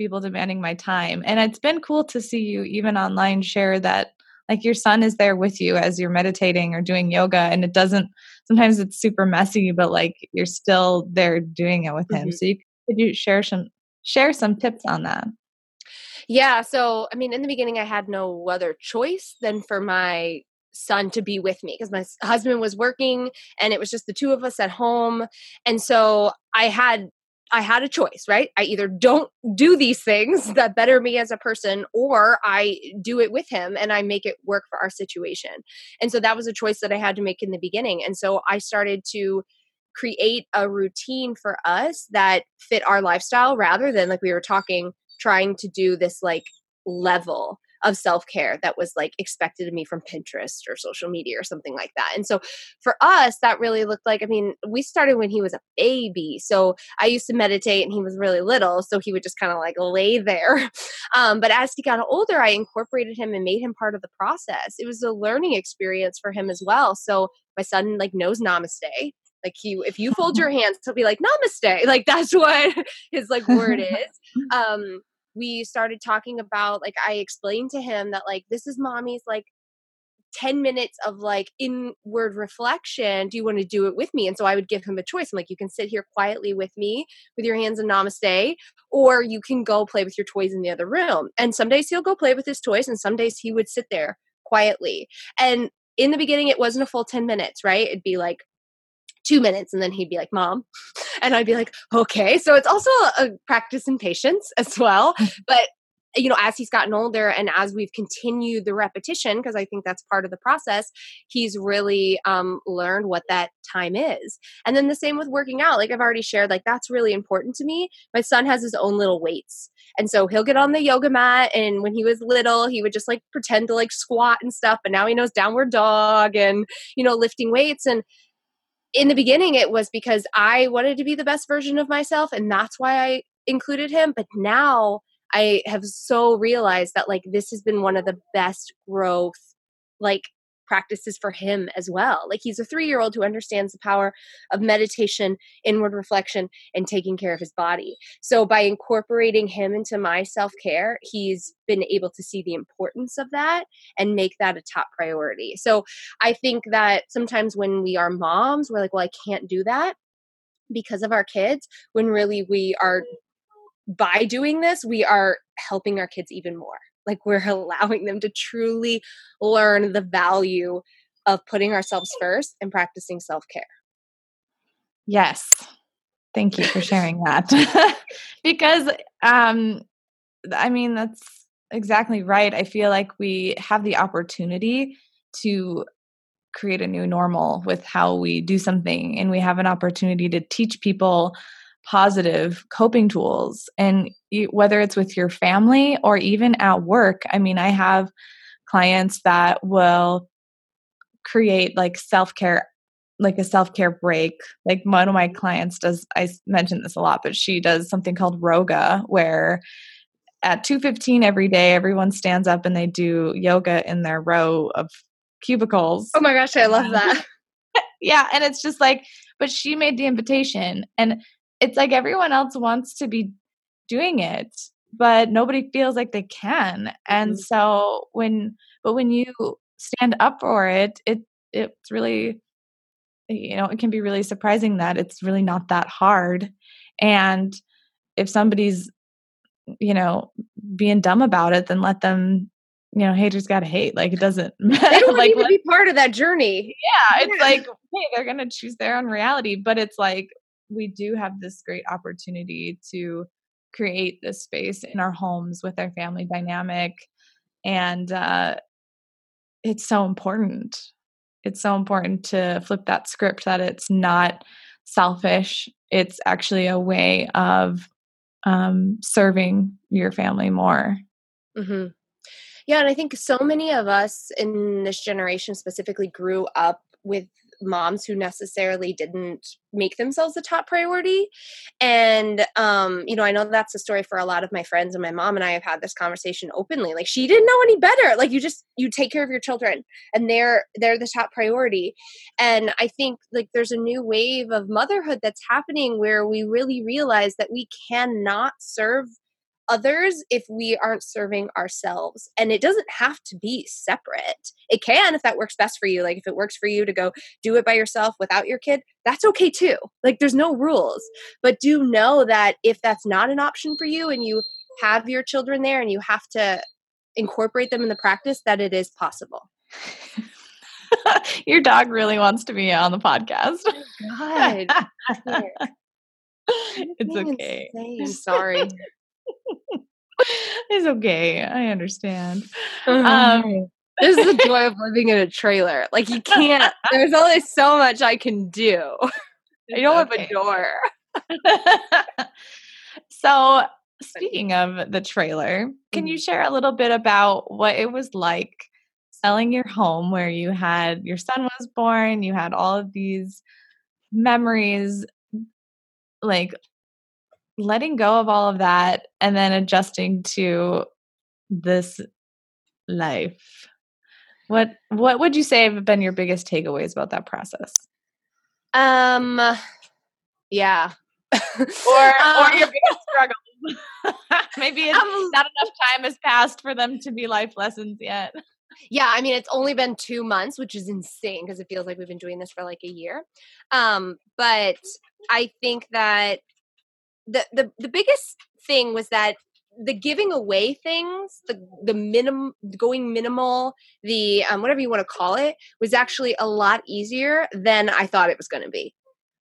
people demanding my time. And it's been cool to see you even online share that like your son is there with you as you're meditating or doing yoga and it doesn't sometimes it's super messy but like you're still there doing it with him. Mm-hmm. So you could you share some share some tips on that? Yeah, so I mean in the beginning I had no other choice than for my son to be with me because my husband was working and it was just the two of us at home and so i had I had a choice, right? I either don't do these things that better me as a person, or I do it with him and I make it work for our situation. And so that was a choice that I had to make in the beginning. And so I started to create a routine for us that fit our lifestyle rather than like we were talking, trying to do this like level of self care that was like expected of me from Pinterest or social media or something like that. And so for us, that really looked like, I mean, we started when he was a baby. So I used to meditate and he was really little. So he would just kind of like lay there. Um, but as he got older, I incorporated him and made him part of the process. It was a learning experience for him as well. So my son like knows namaste like he if you fold your hands he'll be like namaste like that's what his like word is um we started talking about like I explained to him that like this is mommy's like 10 minutes of like inward reflection. Do you want to do it with me? And so I would give him a choice. I'm like, you can sit here quietly with me with your hands in namaste, or you can go play with your toys in the other room. And some days he'll go play with his toys, and some days he would sit there quietly. And in the beginning, it wasn't a full 10 minutes, right? It'd be like two minutes and then he'd be like mom and i'd be like okay. So it's also a, a practice in patience as well but you know as he's gotten older and as we've continued the repetition because i think that's part of the process he's really um, learned what that time is. And then the same with working out like i've already shared like that's really important to me. My son has his own little weights and so he'll get on the yoga mat and when he was little he would just like pretend to like squat and stuff but now he knows downward dog and you know lifting weights and in the beginning it was because I wanted to be the best version of myself and that's why I included him but now I have so realized that like this has been one of the best growth like practices for him as well. Like he's a three year old who understands the power of meditation, inward reflection, and taking care of his body. So by incorporating him into my self care, he's been able to see the importance of that and make that a top priority. So I think that sometimes when we are moms, we're like, well, I can't do that because of our kids, when really we are by doing this, we are helping our kids even more like we're allowing them to truly learn the value of putting ourselves first and practicing self-care. Yes. Thank you for sharing that. Because um i mean that's exactly right i feel like we have the opportunity to create a new normal with how we do something and we have an opportunity to teach people positive coping tools. And you, whether it's with your family or even at work i mean i have clients that will create like self-care like a self-care break. Like one of my clients does i mentioned this a lot but she does something called roga where at 2.15 every day everyone stands up and they do yoga in their row of cubicles. Oh my gosh i love that. Yeah and it's just like but she made the invitation. And it's like everyone else wants to be doing it, but nobody feels like they can. And mm-hmm. so when, but when you stand up for it, it, it's really, you know, it can be really surprising that it's really not that hard. And if somebody's, you know, being dumb about it, then let them you know, haters gotta hate. Like it doesn't matter. They don't like, need to be part of that journey. Yeah, it's like hey, they're gonna choose their own reality. But it's like we do have this great opportunity to create this space in our homes with our family dynamic, and uh, it's so important. It's so important to flip that script that it's not selfish. It's actually a way of um, serving your family more. Mm-hmm. Yeah, and I think so many of us in this generation specifically grew up with moms who necessarily didn't make themselves a top priority. And um you know i know that's a story for a lot of my friends and my mom and i have had this conversation openly like she didn't know any better. Like you just you take care of your children and they're they're the top priority. And i think like there's a new wave of motherhood that's happening where we really realize that we cannot serve others if we aren't serving ourselves. And it doesn't have to be separate. It can if that works best for you. Like if it works for you to go do it by yourself without your kid, that's okay too. Like there's no rules. But do know that if that's not an option for you and you have your children there and you have to incorporate them in the practice, that it is possible. your dog really wants to be on the podcast. Oh God. it's okay. Sorry. it's okay. I understand. Um, um, this is the joy of living in a trailer. Like you can't. There's only so much I can do. I don't okay. have a door. so, speaking of the trailer, can you mm-hmm. share a little bit about what it was like selling your home where you had your son was born, you had all of these memories like letting go of all of that and then adjusting to this life. What what would you say have been your biggest takeaways about that process? Um yeah. Or um, or your biggest struggle. Maybe it's um, not enough time has passed for them to be life lessons yet. Yeah i mean it's only been two months which is insane because it feels like we've been doing this for like a year. Um but i think that the the the biggest thing was that the giving away things, the the minimum going minimal, the um, whatever you want to call it, was actually a lot easier than I thought it was going to be.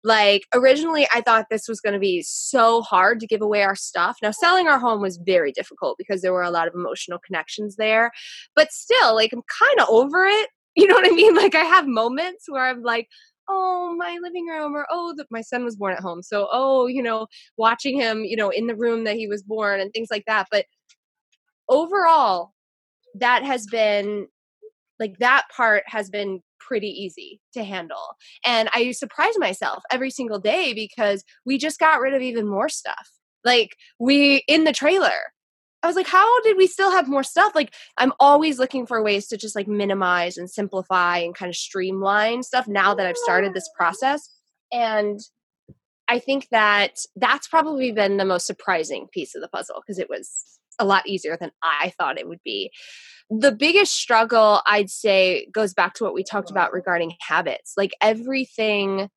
Like originally, I thought this was going to be so hard to give away our stuff. Now, selling our home was very difficult because there were a lot of emotional connections there, but still, like I'm kind of over it. You know what I mean? Like I have moments where I'm like, oh my living room or oh the, my son was born at home. So oh you know watching him you know in the room that he was born and things like that. But overall that has been like that part has been pretty easy to handle. And i surprise myself every single day because we just got rid of even more stuff. Like we in the trailer I was like, how did we still have more stuff? Like, I'm always looking for ways to just like minimize and simplify and kind of streamline stuff now that I've started this process. And I think that that's probably been the most surprising piece of the puzzle because it was a lot easier than I thought it would be. The biggest struggle, I'd say, goes back to what we talked about regarding habits. Like everything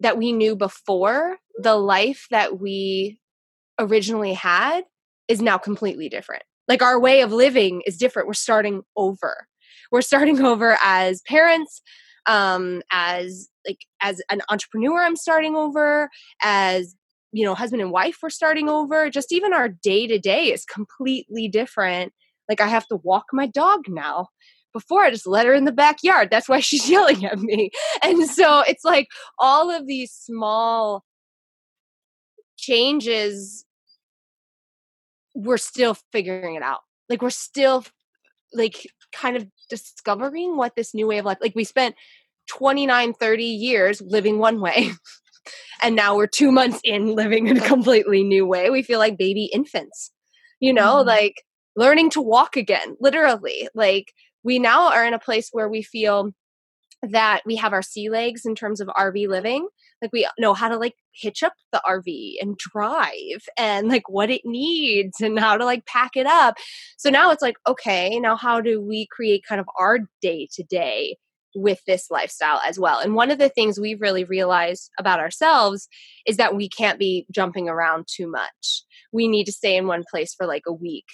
that we knew before, the life that we originally had is now completely different. Like our way of living is different. We're starting over. We're starting over as parents, um, as like as an entrepreneur, I'm starting over, as you know, husband and wife, we're starting over. Just even our day to day is completely different. Like I have to walk my dog now before I just let her in the backyard. That's why she's yelling at me. And so it's like all of these small changes we're still figuring it out. Like we're still like kind of discovering what this new way of life like we spent 29 30 years living one way and now we're 2 months in living in a completely new way we feel like baby infants you know mm-hmm. like learning to walk again literally like we now are in a place where we feel that we have our sea legs in terms of RV living. Like we know how to like hitch up the RV and drive and like what it needs and how to like pack it up. So now it's like, okay, now how do we create kind of our day to day with this lifestyle as well? And one of the things we've really realized about ourselves is that we can't be jumping around too much. We need to stay in one place for like a week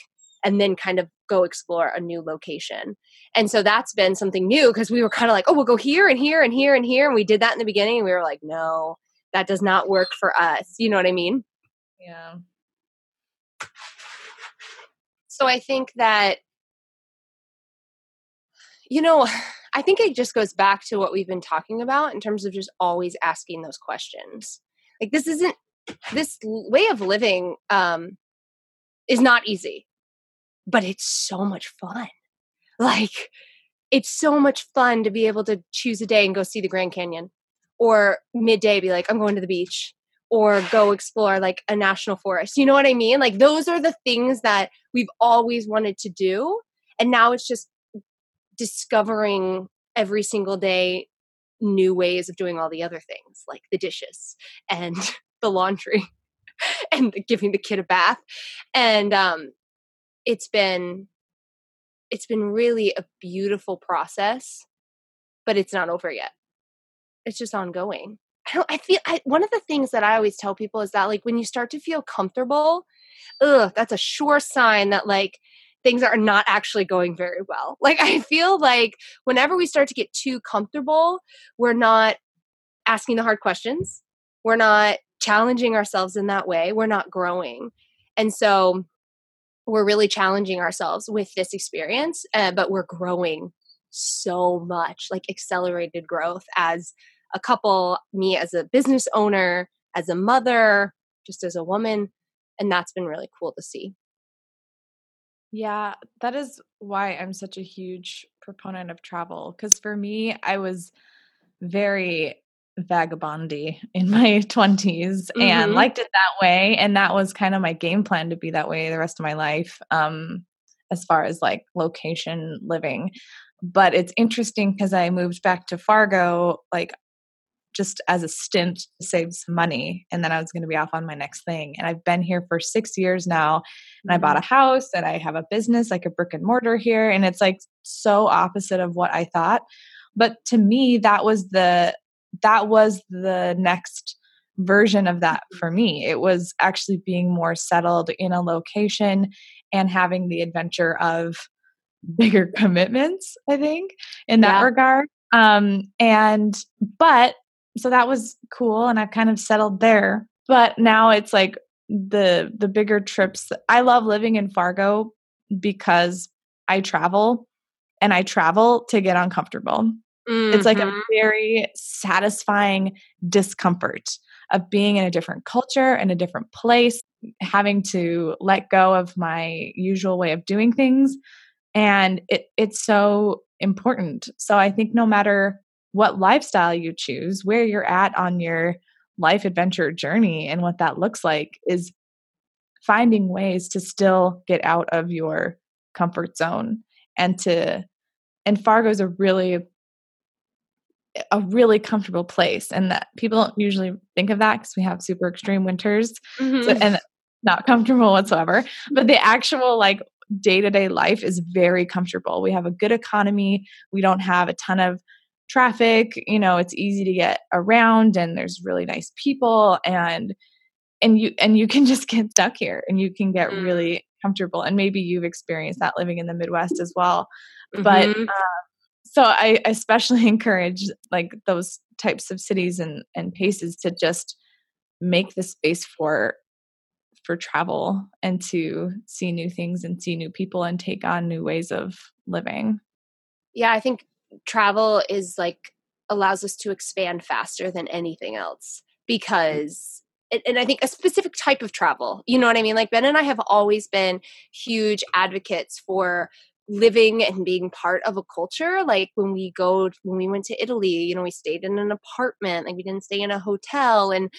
and then kind of go explore a new location. And so that's been something new because we were kind of like, oh, we'll go here and here and here and here. And we did that in the beginning. And we were like, no, that does not work for us. You know what I mean? Yeah. So I think that, you know, I think it just goes back to what we've been talking about in terms of just always asking those questions. Like, this isn't, this way of living um, is not easy but it's so much fun. Like, it's so much fun to be able to choose a day and go see the Grand Canyon or midday be like, I'm going to the beach or go explore like a national forest. You know what I mean? Like, those are the things that we've always wanted to do. And now it's just discovering every single day new ways of doing all the other things like the dishes and the laundry and giving the kid a bath and um it's been it's been really a beautiful process but it's not over yet. It's just ongoing. I don't i feel I, one of the things that i always tell people is that like when you start to feel comfortable ugh that's a sure sign that like things are not actually going very well. Like i feel like whenever we start to get too comfortable we're not asking the hard questions. We're not challenging ourselves in that way. We're not growing. And so we're really challenging ourselves with this experience, uh, but we're growing so much, like accelerated growth as a couple, me as a business owner, as a mother, just as a woman. And that's been really cool to see. Yeah, that is why I'm such a huge proponent of travel. Because for me, I was very vagabondy in my 20s mm-hmm. and liked it that way and that was kind of my game plan to be that way the rest of my life um as far as like location living but it's interesting because i moved back to fargo like just as a stint to save some money and then i was going to be off on my next thing and i've been here for six years now and mm-hmm. i bought mm-hmm. a house and i have a business like a brick and mortar here and it's like so opposite of what i thought but to me that was the that was the next version of that mm-hmm. for me. It was actually being more settled in a location and having the adventure of bigger commitments, I think, in that yeah. regard. Um, and, but, so that was cool. And I've kind of settled there. But now it's like the the bigger trips. I love living in Fargo because I travel and I travel to get uncomfortable. Mm-hmm. It's like a mm-hmm. very satisfying discomfort of being in a different culture and a different place, having to let go of my usual way of doing things. And it, it's so important. So I think no matter what lifestyle you choose, where you're at on your life adventure journey and what that looks like is finding ways to still get out of your comfort zone and to and Fargo's a really a really comfortable place and that people don't usually think of that because we have super extreme winters mm-hmm. so, and not comfortable whatsoever but the actual like day-to-day life is very comfortable we have a good economy we don't have a ton of traffic you know it's easy to get around and there's really nice people and and you and you can just get stuck here and you can get mm. really comfortable and maybe you've experienced that living in the midwest as well mm-hmm. but um, so I especially encourage like those types of cities and and paces to just make the space for for travel and to see new things and see new people and take on new ways of living. Yeah, I think travel is like allows us to expand faster than anything else mm. because and I think a specific type of travel. You know what I mean? Like Ben and I have always been huge advocates for living and being part of a culture like when we go when we went to italy you know we stayed in an apartment like we didn't stay in a hotel and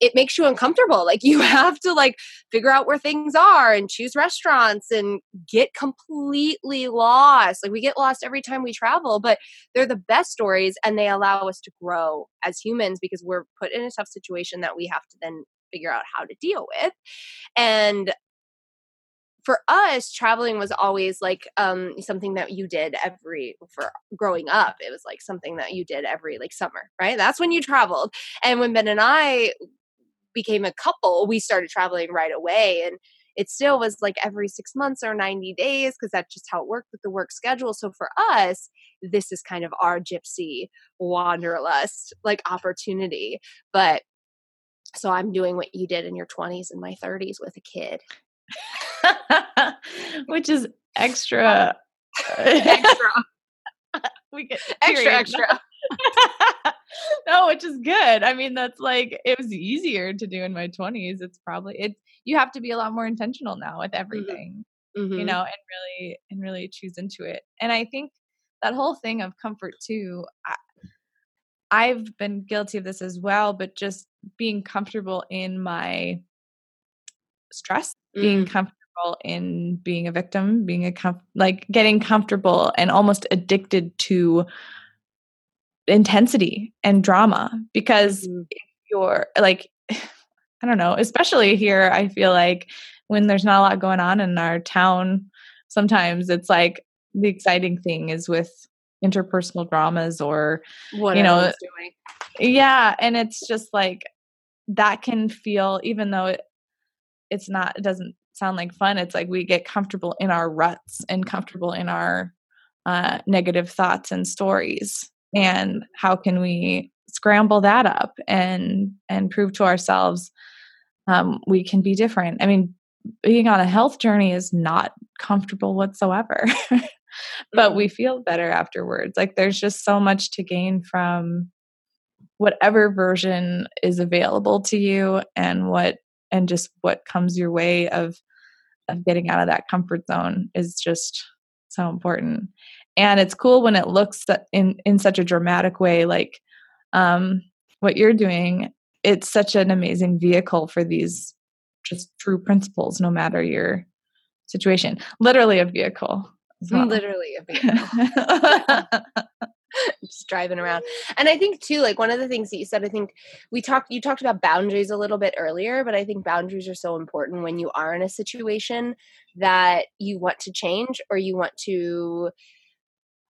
it makes you uncomfortable like you have to like figure out where things are and choose restaurants and get completely lost like we get lost every time we travel but they're the best stories and they allow us to grow as humans because we're put in a tough situation that we have to then figure out how to deal with and for us traveling was always like um something that you did every for growing up it was like something that you did every like summer right? That's when you traveled. And when ben and i became a couple we started traveling right away and it still was like every six months or 90 days because that's just how it worked with the work schedule. So for us this is kind of our gypsy wanderlust like opportunity. But so i'm doing what you did in your 20s and my 30s with a kid which is extra. extra. we get extra, extra. no, which is good. I mean, that's like it was easier to do in my twenties. It's probably it. You have to be a lot more intentional now with mm-hmm. everything, mm-hmm. you know, and really and really choose into it. And I think that whole thing of comfort too. I, I've been guilty of this as well, but just being comfortable in my stress, mm. being comfortable in being a victim, being a com- like getting comfortable and almost addicted to intensity and drama because mm-hmm. you're like I don't know, especially here I feel like when there's not a lot going on in our town sometimes it's like the exciting thing is with interpersonal dramas or what you know yeah and it's just like that can feel even though it, it's not it doesn't sound like fun it's like we get comfortable in our ruts and comfortable in our uh, negative thoughts and stories. And how can we scramble that up and and prove to ourselves um, we can be different? I mean being on a health journey is not comfortable whatsoever but we mm-hmm. feel better afterwards. Like there's just so much to gain from whatever version is available to you and what and just what comes your way of of getting out of that comfort zone is just so important. And it's cool when it looks in in such a dramatic way like um what you're doing it's such an amazing vehicle for these just true principles no matter your situation. Literally a vehicle well. literally a vehicle just driving around. And I think too, like one of the things that you said, I think we talked you talked about boundaries a little bit earlier, but I think boundaries are so important when you are in a situation that you want to change or you want to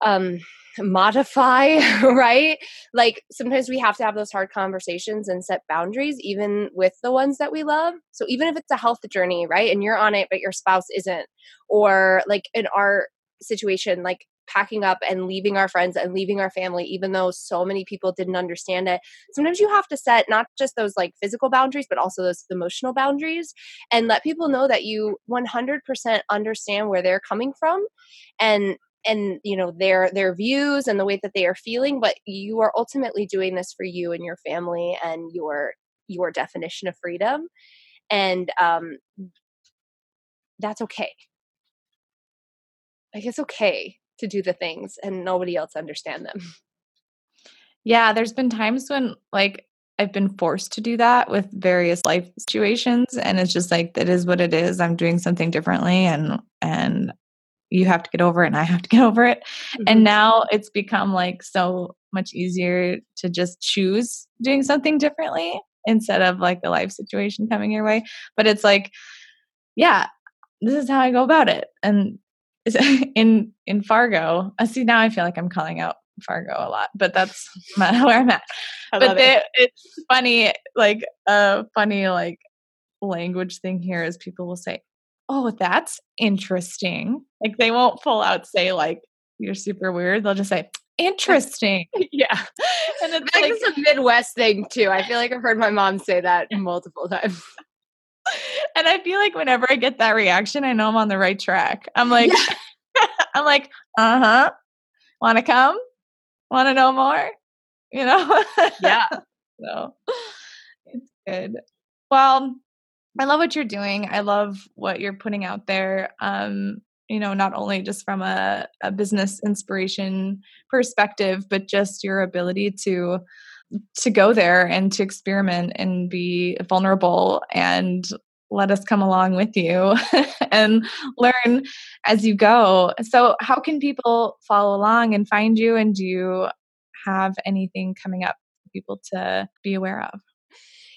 um modify right like sometimes we have to have those hard conversations and set boundaries even with the ones that we love so even if it's a health journey right and you're on it but your spouse isn't or like in our situation like packing up and leaving our friends and leaving our family, even though so many people didn't understand it. Sometimes you have to set not just those like physical boundaries, but also those emotional boundaries and let people know that you 100% understand where they're coming from and and you know their their views and the way that they are feeling but you are ultimately doing this for you and your family and your your definition of freedom. And um that's okay. Like it's okay to do the things and nobody else understand them. Yeah, there's been times when like I've been forced to do that with various life situations and it's just like that is what it is. I'm doing something differently and and you have to get over it and I have to get over it. Mm-hmm. And now it's become like so much easier to just choose doing something differently instead of like the life situation coming your way. But it's like, yeah, this is how I go about it. And in in Fargo. I uh, see now I feel like I'm calling out Fargo a lot, but that's where I'm at. but they, it. it's funny, like a funny like language thing here is people will say, "Oh, that's interesting." Like they won't full out say like you're super weird. They'll just say interesting. yeah, and it's like, it's a Midwest thing too. I feel like I've heard my mom say that multiple times. And I feel like whenever I get that reaction, I know I'm on the right track. I'm like, yeah. I'm like, uh huh. Want to come? Want to know more? You know? Yeah. so it's good. Well, I love what you're doing. I love what you're putting out there. Um, you know, not only just from a, a business inspiration perspective, but just your ability to to go there and to experiment and be vulnerable and let us come along with you and learn as you go. So, how can people follow along and find you? And do you have anything coming up for people to be aware of?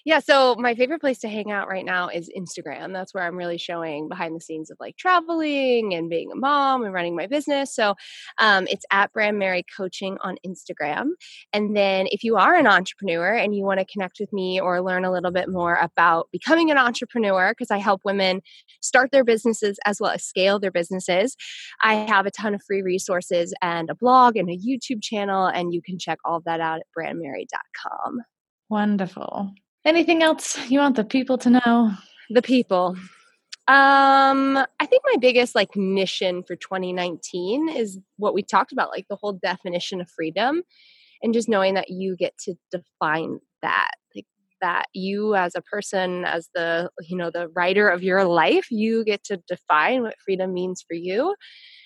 Yeah, so my favorite place to hang out right now is Instagram. That's where I'm really showing behind the scenes of like traveling and being a mom and running my business. So um, it's at Brand Mary Coaching on Instagram. And then if you are an entrepreneur and you want to connect with me or learn a little bit more about becoming an entrepreneur, because I help women start their businesses as well as scale their businesses, I have a ton of free resources and a blog and a YouTube channel. And you can check all of that out at brandmary.com. Wonderful. Anything else you want the people to know? The people. Um, I think my biggest like mission for 2019 is what we talked about, like the whole definition of freedom and just knowing that you get to define that. Like that you as a person, as the you know, the writer of your life, you get to define what freedom means for you.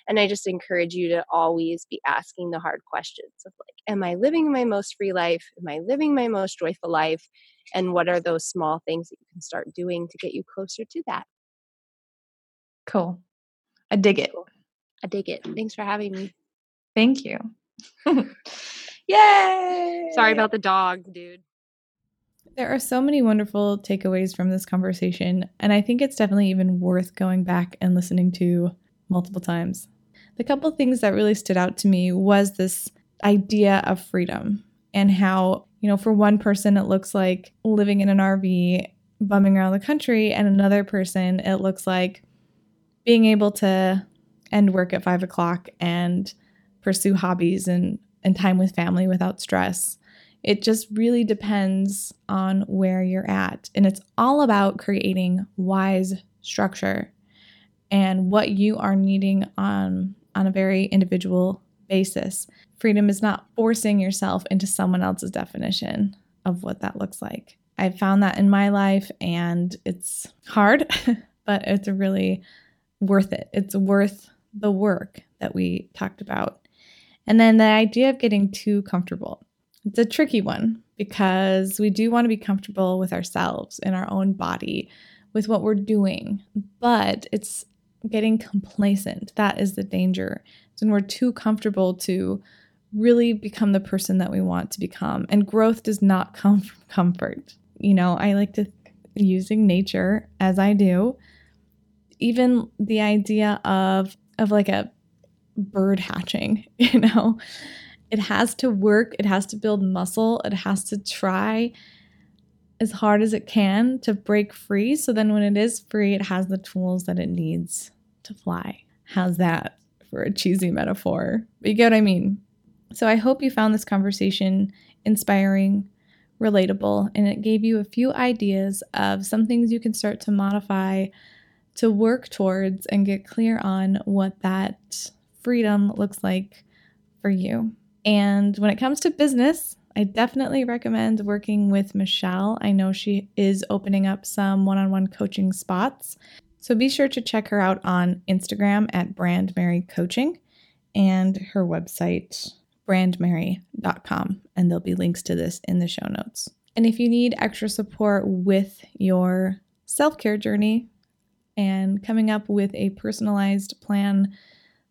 And I just encourage you to always be asking the hard questions of like, am I living my most free life? Am I living my most joyful life? And what are those small things that you can start doing to get you closer to that? Cool. I dig it. I dig it. Thanks for having me. Thank you. Yay! sorry about the dog dude. There are so many wonderful takeaways from this conversation, and I think it's definitely even worth going back and listening to multiple times. The couple things that really stood out to me was this idea of freedom and how you know, for one person, it looks like living in an RV, bumming around the country, and another person, it looks like being able to end work at five o'clock and pursue hobbies and, and time with family without stress. It just really depends on where you're at. And it's all about creating wise structure and what you are needing on, on a very individual basis. Freedom is not forcing yourself into someone else's definition of what that looks like. I've found that in my life and it's hard, but it's really worth it. It's worth the work that we talked about. And then the idea of getting too comfortable. It's a tricky one because we do want to be comfortable with ourselves in our own body, with what we're doing, but it's getting complacent. That is the danger When we're too comfortable to really become the person that we want to become. And growth does not come from comfort. You know, I like to using nature as I do. Even the idea of of like a bird hatching, you know, it has to work, it has to build muscle, it has to try as hard as it can to break free. So then when it is free, it has the tools that it needs to fly. How's that? for a cheesy metaphor, but you get what I mean. So I hope you found this conversation inspiring, relatable, and it gave you a few ideas of some things you can start to modify to work towards and get clear on what that freedom looks like for you. And when it comes to business, I definitely recommend working with Michelle. I know she is opening up some one on one coaching spots. So be sure to check her out on Instagram at Brand Mary Coaching and her website, brandmary.com. And there'll be links to this in the show notes. And if you need extra support with your self care journey and coming up with a personalized plan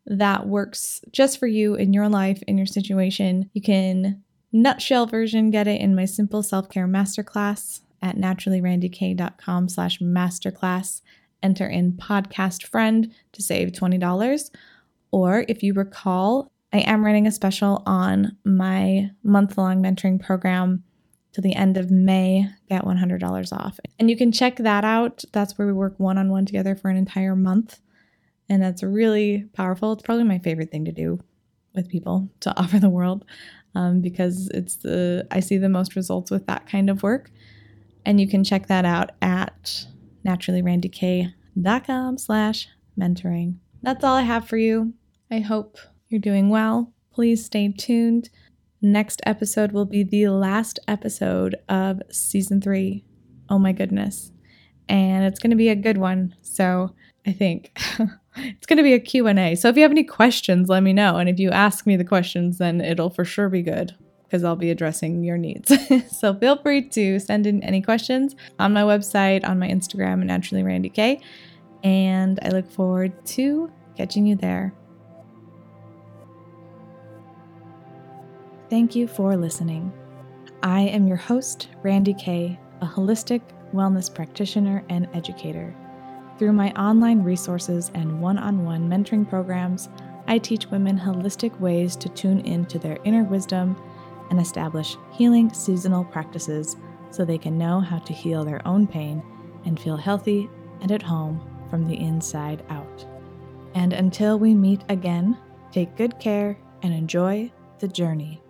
that works just for you in your life, in your situation, you can nutshell version get it in my simple self-care masterclass at naturallyrandikay.com slash masterclass enter in podcast friend to save $20. Or if you recall, I am running a special on my month long mentoring program to the end of May, get $100 off. And you can check that out. That's where we work one on one together for an entire month. And that's really powerful. It's probably my favorite thing to do with people to offer the world um, because it's the I see the most results with that kind of work. And you can check that out at naturallyrandikay.com slash mentoring. That's all I have for you. I hope you're doing well. Please stay tuned. Next episode will be the last episode of season three. Oh my goodness. And it's going to be a good one. So I think. it's going to be a Q&A. So if you have any questions, let me know. And if you ask me the questions, then it'll for sure be good because I'll be addressing your needs. so feel free to send in any questions on my website, on my Instagram, naturally Randi. And I look forward to catching you there. Thank you for listening. I am your host, Randi Kay, a holistic wellness practitioner and educator. Through my online resources and one on one mentoring programs, I teach women holistic ways to tune into their inner wisdom and establish healing seasonal practices so they can know how to heal their own pain and feel healthy and at home from the inside out. And until we meet again, take good care and enjoy the journey.